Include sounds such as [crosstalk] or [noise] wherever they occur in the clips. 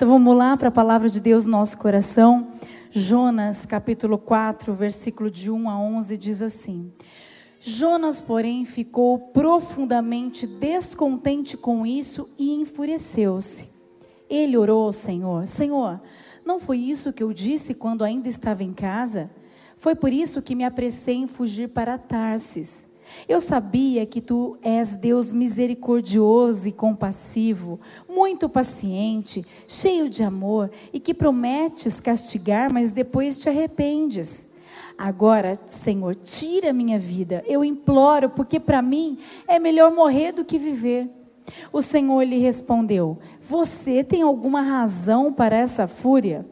Então vamos lá para a palavra de Deus no nosso coração. Jonas, capítulo 4, versículo de 1 a 11, diz assim: Jonas, porém, ficou profundamente descontente com isso e enfureceu-se. Ele orou ao Senhor: Senhor, não foi isso que eu disse quando ainda estava em casa? Foi por isso que me apressei em fugir para Tarsis. Eu sabia que tu és Deus misericordioso e compassivo, muito paciente, cheio de amor e que prometes castigar, mas depois te arrependes. Agora, Senhor, tira minha vida, eu imploro, porque para mim é melhor morrer do que viver. O Senhor lhe respondeu: Você tem alguma razão para essa fúria?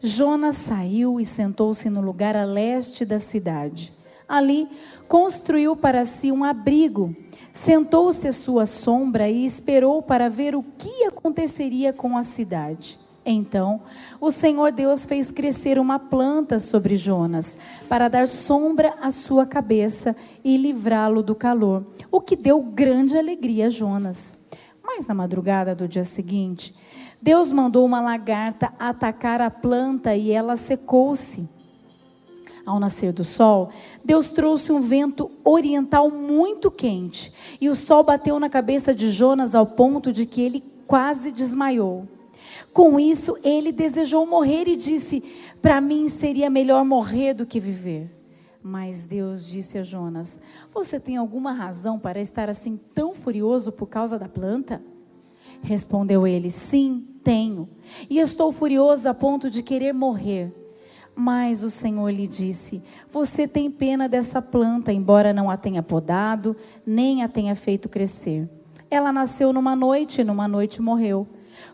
Jonas saiu e sentou-se no lugar a leste da cidade. Ali construiu para si um abrigo, sentou-se à sua sombra e esperou para ver o que aconteceria com a cidade. Então, o Senhor Deus fez crescer uma planta sobre Jonas, para dar sombra à sua cabeça e livrá-lo do calor, o que deu grande alegria a Jonas. Mas na madrugada do dia seguinte, Deus mandou uma lagarta atacar a planta e ela secou-se. Ao nascer do sol, Deus trouxe um vento oriental muito quente, e o sol bateu na cabeça de Jonas ao ponto de que ele quase desmaiou. Com isso, ele desejou morrer e disse: Para mim seria melhor morrer do que viver. Mas Deus disse a Jonas: Você tem alguma razão para estar assim tão furioso por causa da planta? Respondeu ele: Sim, tenho. E estou furioso a ponto de querer morrer. Mas o Senhor lhe disse: Você tem pena dessa planta, embora não a tenha podado, nem a tenha feito crescer. Ela nasceu numa noite e numa noite morreu.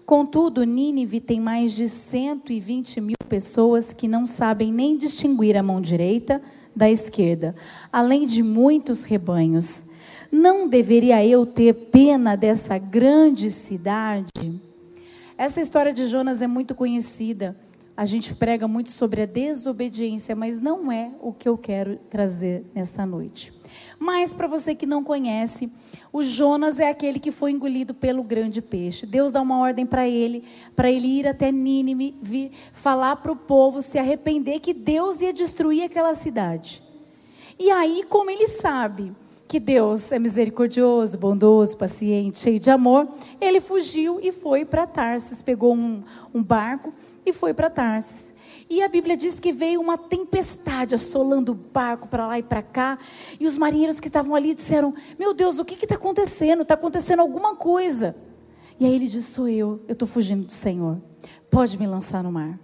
Contudo, Nínive tem mais de 120 mil pessoas que não sabem nem distinguir a mão direita da esquerda, além de muitos rebanhos. Não deveria eu ter pena dessa grande cidade? Essa história de Jonas é muito conhecida. A gente prega muito sobre a desobediência, mas não é o que eu quero trazer nessa noite. Mas para você que não conhece, o Jonas é aquele que foi engolido pelo grande peixe. Deus dá uma ordem para ele, para ele ir até Nínive, vir, falar para o povo se arrepender que Deus ia destruir aquela cidade. E aí, como ele sabe que Deus é misericordioso, bondoso, paciente, cheio de amor, ele fugiu e foi para Tarsis, pegou um, um barco e foi para Tarsis. E a Bíblia diz que veio uma tempestade assolando o barco para lá e para cá. E os marinheiros que estavam ali disseram: Meu Deus, o que está acontecendo? Está acontecendo alguma coisa. E aí ele disse: Sou eu, eu estou fugindo do Senhor. Pode me lançar no mar.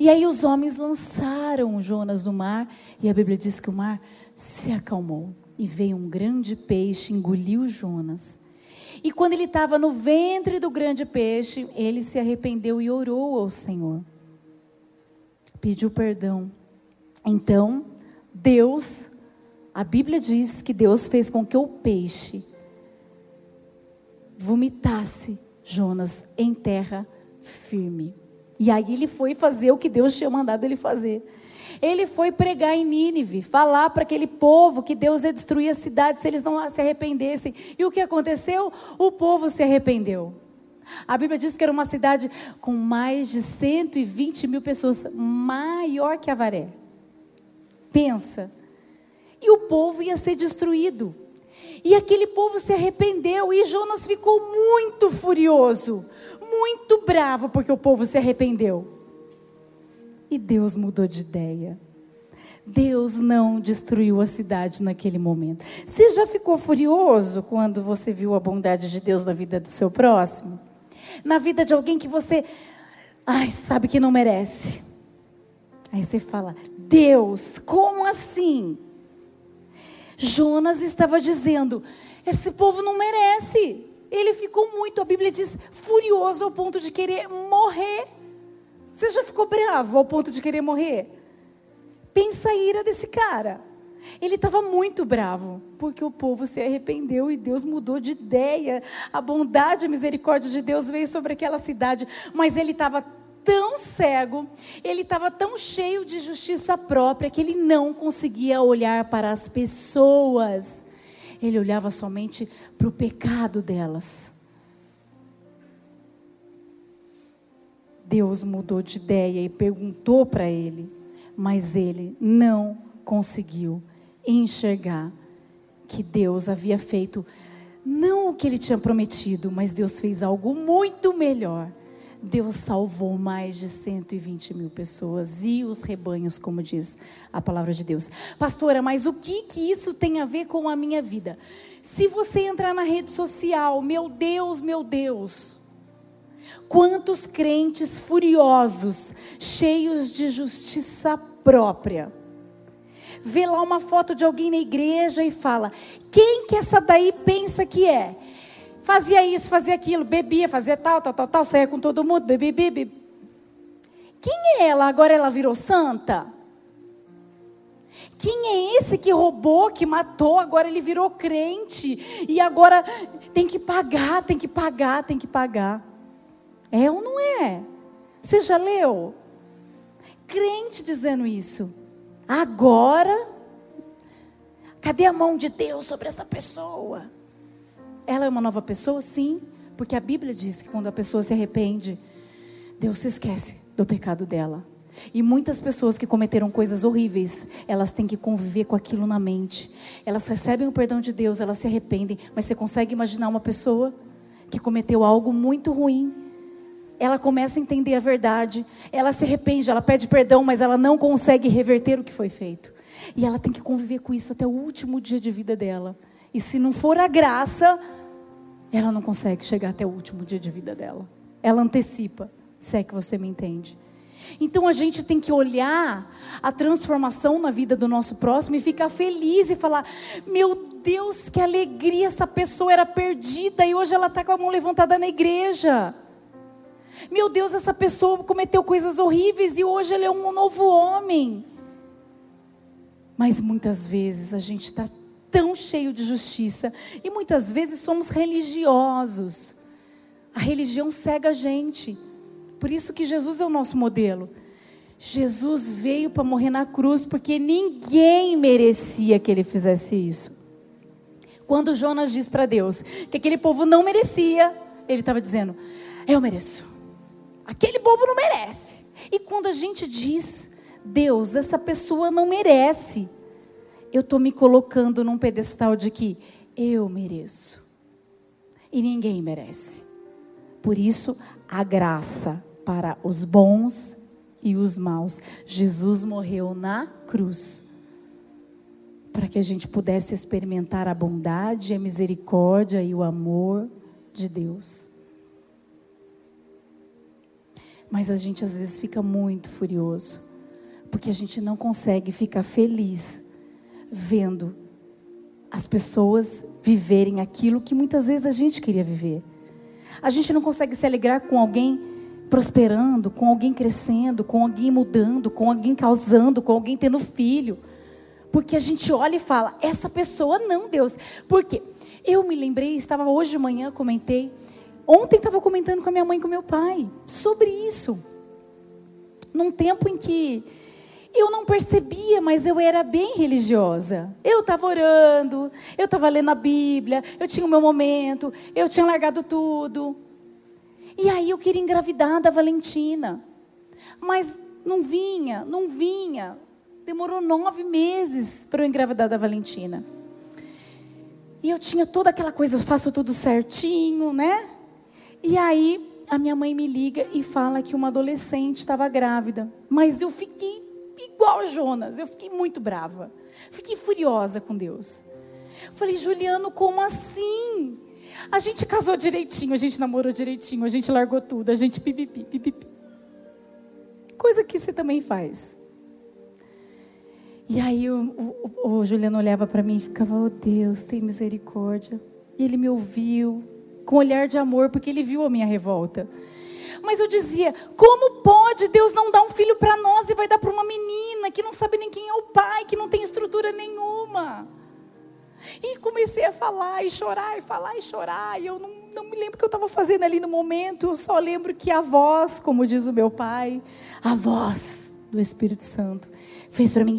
E aí os homens lançaram Jonas no mar. E a Bíblia diz que o mar se acalmou. E veio um grande peixe, engoliu Jonas. E quando ele estava no ventre do grande peixe, ele se arrependeu e orou ao Senhor pediu perdão. Então, Deus, a Bíblia diz que Deus fez com que o peixe vomitasse Jonas em terra firme. E aí ele foi fazer o que Deus tinha mandado ele fazer. Ele foi pregar em Nínive, falar para aquele povo que Deus ia destruir a cidade se eles não se arrependessem. E o que aconteceu? O povo se arrependeu. A Bíblia diz que era uma cidade com mais de 120 mil pessoas, maior que Avaré. Pensa. E o povo ia ser destruído. E aquele povo se arrependeu e Jonas ficou muito furioso, muito bravo porque o povo se arrependeu. E Deus mudou de ideia. Deus não destruiu a cidade naquele momento. Você já ficou furioso quando você viu a bondade de Deus na vida do seu próximo? na vida de alguém que você, ai, sabe que não merece. Aí você fala: Deus, como assim? Jonas estava dizendo: esse povo não merece. Ele ficou muito, a Bíblia diz, furioso ao ponto de querer morrer. Você já ficou bravo ao ponto de querer morrer? Pensa a ira desse cara. Ele estava muito bravo, porque o povo se arrependeu e Deus mudou de ideia. A bondade e a misericórdia de Deus veio sobre aquela cidade, mas ele estava tão cego, ele estava tão cheio de justiça própria que ele não conseguia olhar para as pessoas. Ele olhava somente para o pecado delas. Deus mudou de ideia e perguntou para ele, mas ele não conseguiu enxergar que Deus havia feito não o que ele tinha prometido, mas Deus fez algo muito melhor. Deus salvou mais de 120 mil pessoas e os rebanhos, como diz a palavra de Deus. Pastora, mas o que, que isso tem a ver com a minha vida? Se você entrar na rede social, meu Deus, meu Deus, quantos crentes furiosos, cheios de justiça própria, vê lá uma foto de alguém na igreja e fala: quem que essa daí pensa que é? Fazia isso, fazia aquilo, bebia, fazia tal, tal, tal, tal, saía com todo mundo, bebia, bebia. Quem é ela? Agora ela virou santa? Quem é esse que roubou, que matou, agora ele virou crente e agora tem que pagar, tem que pagar, tem que pagar. É ou não é? Você já leu? Crente dizendo isso. Agora, cadê a mão de Deus sobre essa pessoa? Ela é uma nova pessoa? Sim, porque a Bíblia diz que quando a pessoa se arrepende, Deus se esquece do pecado dela. E muitas pessoas que cometeram coisas horríveis, elas têm que conviver com aquilo na mente. Elas recebem o perdão de Deus, elas se arrependem, mas você consegue imaginar uma pessoa que cometeu algo muito ruim? Ela começa a entender a verdade, ela se arrepende, ela pede perdão, mas ela não consegue reverter o que foi feito. E ela tem que conviver com isso até o último dia de vida dela. E se não for a graça, ela não consegue chegar até o último dia de vida dela. Ela antecipa, se é que você me entende. Então a gente tem que olhar a transformação na vida do nosso próximo e ficar feliz e falar: meu Deus, que alegria, essa pessoa era perdida e hoje ela está com a mão levantada na igreja. Meu Deus, essa pessoa cometeu coisas horríveis e hoje ele é um novo homem. Mas muitas vezes a gente está tão cheio de justiça e muitas vezes somos religiosos. A religião cega a gente. Por isso que Jesus é o nosso modelo. Jesus veio para morrer na cruz porque ninguém merecia que ele fizesse isso. Quando Jonas diz para Deus que aquele povo não merecia, ele estava dizendo: Eu mereço. Aquele povo não merece. E quando a gente diz, Deus, essa pessoa não merece, eu estou me colocando num pedestal de que eu mereço. E ninguém merece. Por isso, a graça para os bons e os maus. Jesus morreu na cruz para que a gente pudesse experimentar a bondade, a misericórdia e o amor de Deus. Mas a gente às vezes fica muito furioso, porque a gente não consegue ficar feliz vendo as pessoas viverem aquilo que muitas vezes a gente queria viver. A gente não consegue se alegrar com alguém prosperando, com alguém crescendo, com alguém mudando, com alguém causando, com alguém tendo filho. Porque a gente olha e fala, essa pessoa não, Deus. Por quê? Eu me lembrei, estava hoje de manhã, comentei, Ontem estava comentando com a minha mãe e com meu pai sobre isso. Num tempo em que eu não percebia, mas eu era bem religiosa. Eu estava orando, eu estava lendo a Bíblia, eu tinha o meu momento, eu tinha largado tudo. E aí eu queria engravidar da Valentina. Mas não vinha, não vinha. Demorou nove meses para eu engravidar da Valentina. E eu tinha toda aquela coisa, eu faço tudo certinho, né? E aí a minha mãe me liga e fala que uma adolescente estava grávida. Mas eu fiquei igual Jonas, eu fiquei muito brava. Fiquei furiosa com Deus. Falei, Juliano, como assim? A gente casou direitinho, a gente namorou direitinho, a gente largou tudo, a gente pipipi, pipipi. Coisa que você também faz. E aí o, o, o Juliano olhava para mim e ficava, oh Deus, tem misericórdia. E ele me ouviu, com olhar de amor, porque ele viu a minha revolta. Mas eu dizia: como pode Deus não dar um filho para nós e vai dar para uma menina que não sabe nem quem é o pai, que não tem estrutura nenhuma? E comecei a falar e chorar e falar e chorar. E eu não, não me lembro o que eu estava fazendo ali no momento. Eu só lembro que a voz, como diz o meu pai, a voz do Espírito Santo, fez para mim: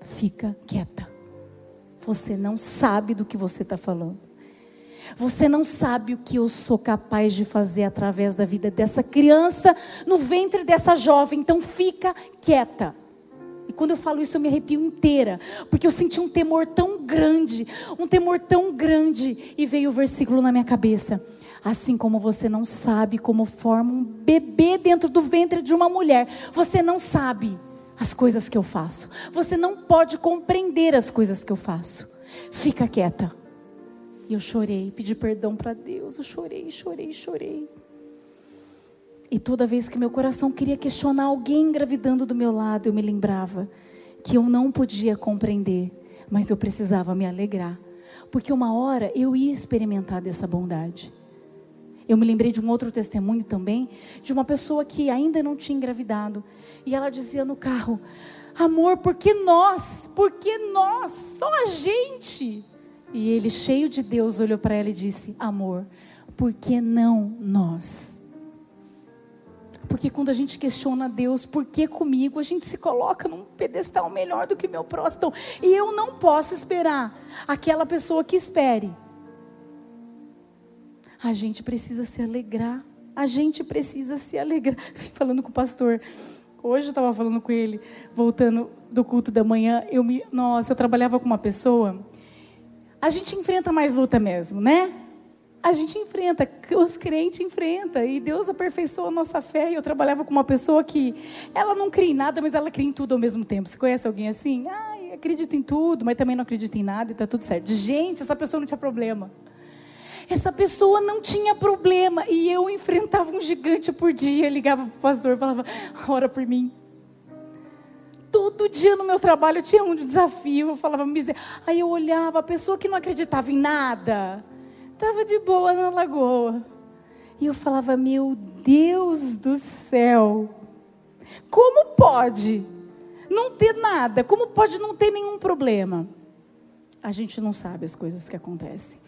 fica quieta. Você não sabe do que você está falando. Você não sabe o que eu sou capaz de fazer através da vida dessa criança no ventre dessa jovem, então fica quieta. E quando eu falo isso, eu me arrepio inteira, porque eu senti um temor tão grande, um temor tão grande, e veio o versículo na minha cabeça. Assim como você não sabe como forma um bebê dentro do ventre de uma mulher, você não sabe as coisas que eu faço. Você não pode compreender as coisas que eu faço. Fica quieta. E eu chorei, pedi perdão para Deus. Eu chorei, chorei, chorei. E toda vez que meu coração queria questionar alguém engravidando do meu lado, eu me lembrava que eu não podia compreender, mas eu precisava me alegrar, porque uma hora eu ia experimentar dessa bondade. Eu me lembrei de um outro testemunho também, de uma pessoa que ainda não tinha engravidado, e ela dizia no carro: Amor, por que nós? Por que nós? Só a gente. E ele, cheio de Deus, olhou para ela e disse: Amor, por que não nós? Porque quando a gente questiona Deus, por que comigo? A gente se coloca num pedestal melhor do que meu próximo. E eu não posso esperar aquela pessoa que espere. A gente precisa se alegrar. A gente precisa se alegrar. [laughs] Falando com o pastor. Hoje eu estava falando com ele, voltando do culto da manhã. Eu me, nossa, eu trabalhava com uma pessoa. A gente enfrenta mais luta mesmo, né? A gente enfrenta, os crentes enfrentam, e Deus aperfeiçoa a nossa fé. Eu trabalhava com uma pessoa que ela não cria em nada, mas ela cria em tudo ao mesmo tempo. Você conhece alguém assim? Ai, acredito em tudo, mas também não acredito em nada e está tudo certo. Gente, essa pessoa não tinha problema. Essa pessoa não tinha problema. E eu enfrentava um gigante por dia. Ligava para o pastor e falava: ora por mim. Todo dia no meu trabalho eu tinha um desafio. Eu falava, miséria. Aí eu olhava, a pessoa que não acreditava em nada, estava de boa na lagoa. E eu falava, meu Deus do céu, como pode não ter nada? Como pode não ter nenhum problema? A gente não sabe as coisas que acontecem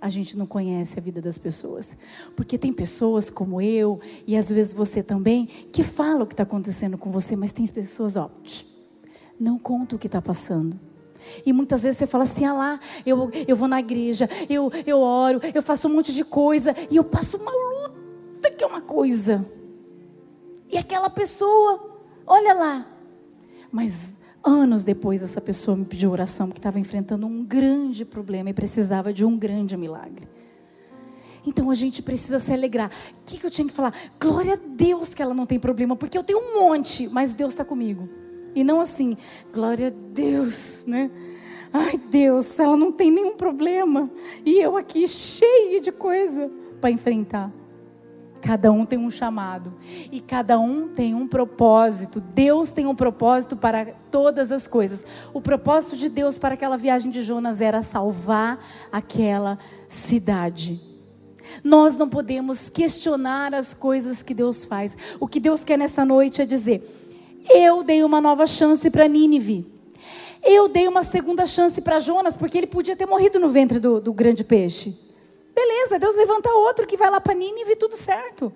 a gente não conhece a vida das pessoas. Porque tem pessoas como eu, e às vezes você também, que falam o que está acontecendo com você, mas tem pessoas, ó, não conta o que está passando. E muitas vezes você fala assim: ah lá, eu, eu vou na igreja, eu, eu oro, eu faço um monte de coisa, e eu passo uma luta que é uma coisa. E aquela pessoa, olha lá, mas Anos depois, essa pessoa me pediu oração porque estava enfrentando um grande problema e precisava de um grande milagre. Então a gente precisa se alegrar. O que, que eu tinha que falar? Glória a Deus que ela não tem problema, porque eu tenho um monte, mas Deus está comigo. E não assim, glória a Deus, né? Ai Deus, ela não tem nenhum problema. E eu aqui cheia de coisa para enfrentar. Cada um tem um chamado e cada um tem um propósito. Deus tem um propósito para todas as coisas. O propósito de Deus para aquela viagem de Jonas era salvar aquela cidade. Nós não podemos questionar as coisas que Deus faz. O que Deus quer nessa noite é dizer: eu dei uma nova chance para Nínive. Eu dei uma segunda chance para Jonas, porque ele podia ter morrido no ventre do, do grande peixe. Beleza, Deus levanta outro que vai lá para Nínive e tudo certo.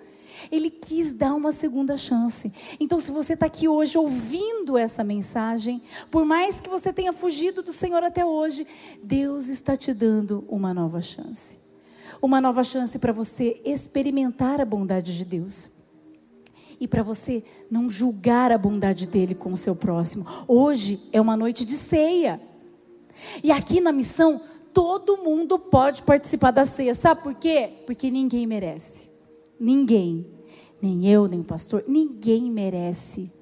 Ele quis dar uma segunda chance. Então, se você está aqui hoje ouvindo essa mensagem, por mais que você tenha fugido do Senhor até hoje, Deus está te dando uma nova chance. Uma nova chance para você experimentar a bondade de Deus. E para você não julgar a bondade dele com o seu próximo. Hoje é uma noite de ceia. E aqui na missão, todo mundo pode participar da ceia. Sabe por quê? Porque ninguém merece. Ninguém. Nem eu, nem o pastor. Ninguém merece.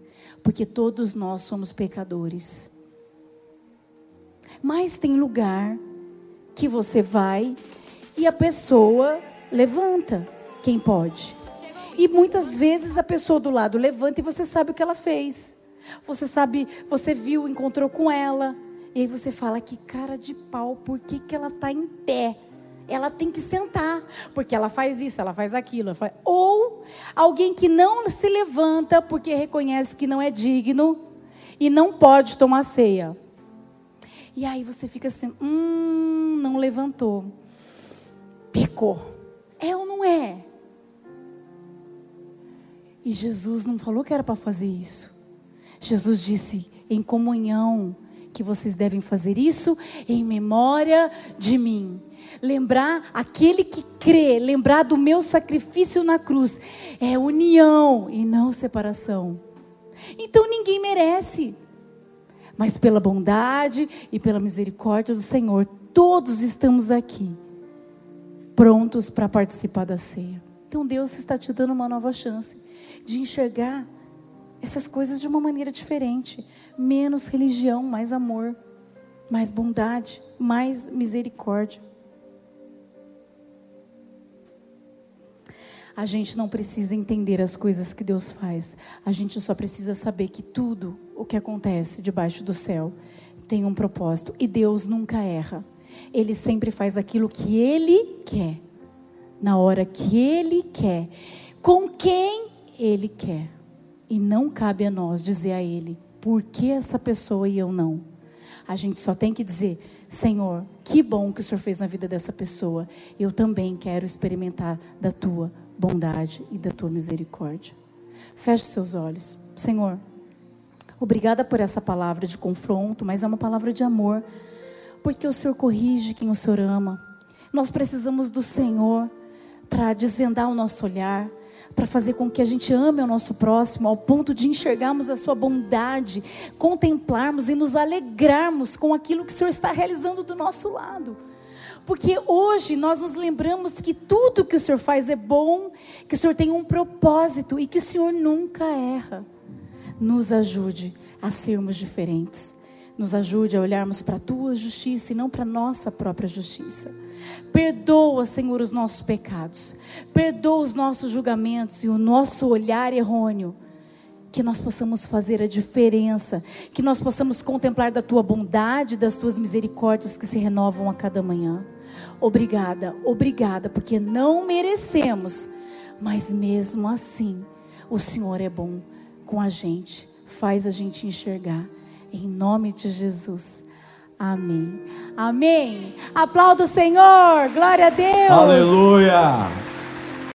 Porque todos nós somos pecadores. Mas tem lugar que você vai e a pessoa levanta. Quem pode? E muitas vezes a pessoa do lado levanta e você sabe o que ela fez. Você sabe, você viu, encontrou com ela e aí você fala que cara de pau, por que, que ela está em pé? Ela tem que sentar, porque ela faz isso, ela faz aquilo. Ela faz... Ou alguém que não se levanta porque reconhece que não é digno e não pode tomar ceia. E aí você fica assim, hum, não levantou. Pecou. É ou não é? E Jesus não falou que era para fazer isso. Jesus disse em comunhão que vocês devem fazer isso em memória de mim. Lembrar aquele que crê, lembrar do meu sacrifício na cruz, é união e não separação. Então ninguém merece, mas pela bondade e pela misericórdia do Senhor, todos estamos aqui, prontos para participar da ceia. Então Deus está te dando uma nova chance de enxergar essas coisas de uma maneira diferente. Menos religião, mais amor, mais bondade, mais misericórdia. A gente não precisa entender as coisas que Deus faz. A gente só precisa saber que tudo o que acontece debaixo do céu tem um propósito. E Deus nunca erra. Ele sempre faz aquilo que Ele quer, na hora que Ele quer, com quem Ele quer. E não cabe a nós dizer a Ele por que essa pessoa e eu não. A gente só tem que dizer: Senhor, que bom que o Senhor fez na vida dessa pessoa. Eu também quero experimentar da tua bondade e da tua misericórdia. Feche seus olhos. Senhor, obrigada por essa palavra de confronto, mas é uma palavra de amor, porque o Senhor corrige quem o Senhor ama. Nós precisamos do Senhor para desvendar o nosso olhar, para fazer com que a gente ame o nosso próximo ao ponto de enxergarmos a sua bondade, contemplarmos e nos alegrarmos com aquilo que o Senhor está realizando do nosso lado. Porque hoje nós nos lembramos que tudo que o Senhor faz é bom, que o Senhor tem um propósito e que o Senhor nunca erra. Nos ajude a sermos diferentes. Nos ajude a olharmos para a tua justiça e não para a nossa própria justiça. Perdoa, Senhor, os nossos pecados. Perdoa os nossos julgamentos e o nosso olhar errôneo. Que nós possamos fazer a diferença. Que nós possamos contemplar da tua bondade, das tuas misericórdias que se renovam a cada manhã. Obrigada, obrigada, porque não merecemos. Mas mesmo assim, o Senhor é bom com a gente. Faz a gente enxergar. Em nome de Jesus. Amém. Amém. Aplauda o Senhor. Glória a Deus. Aleluia.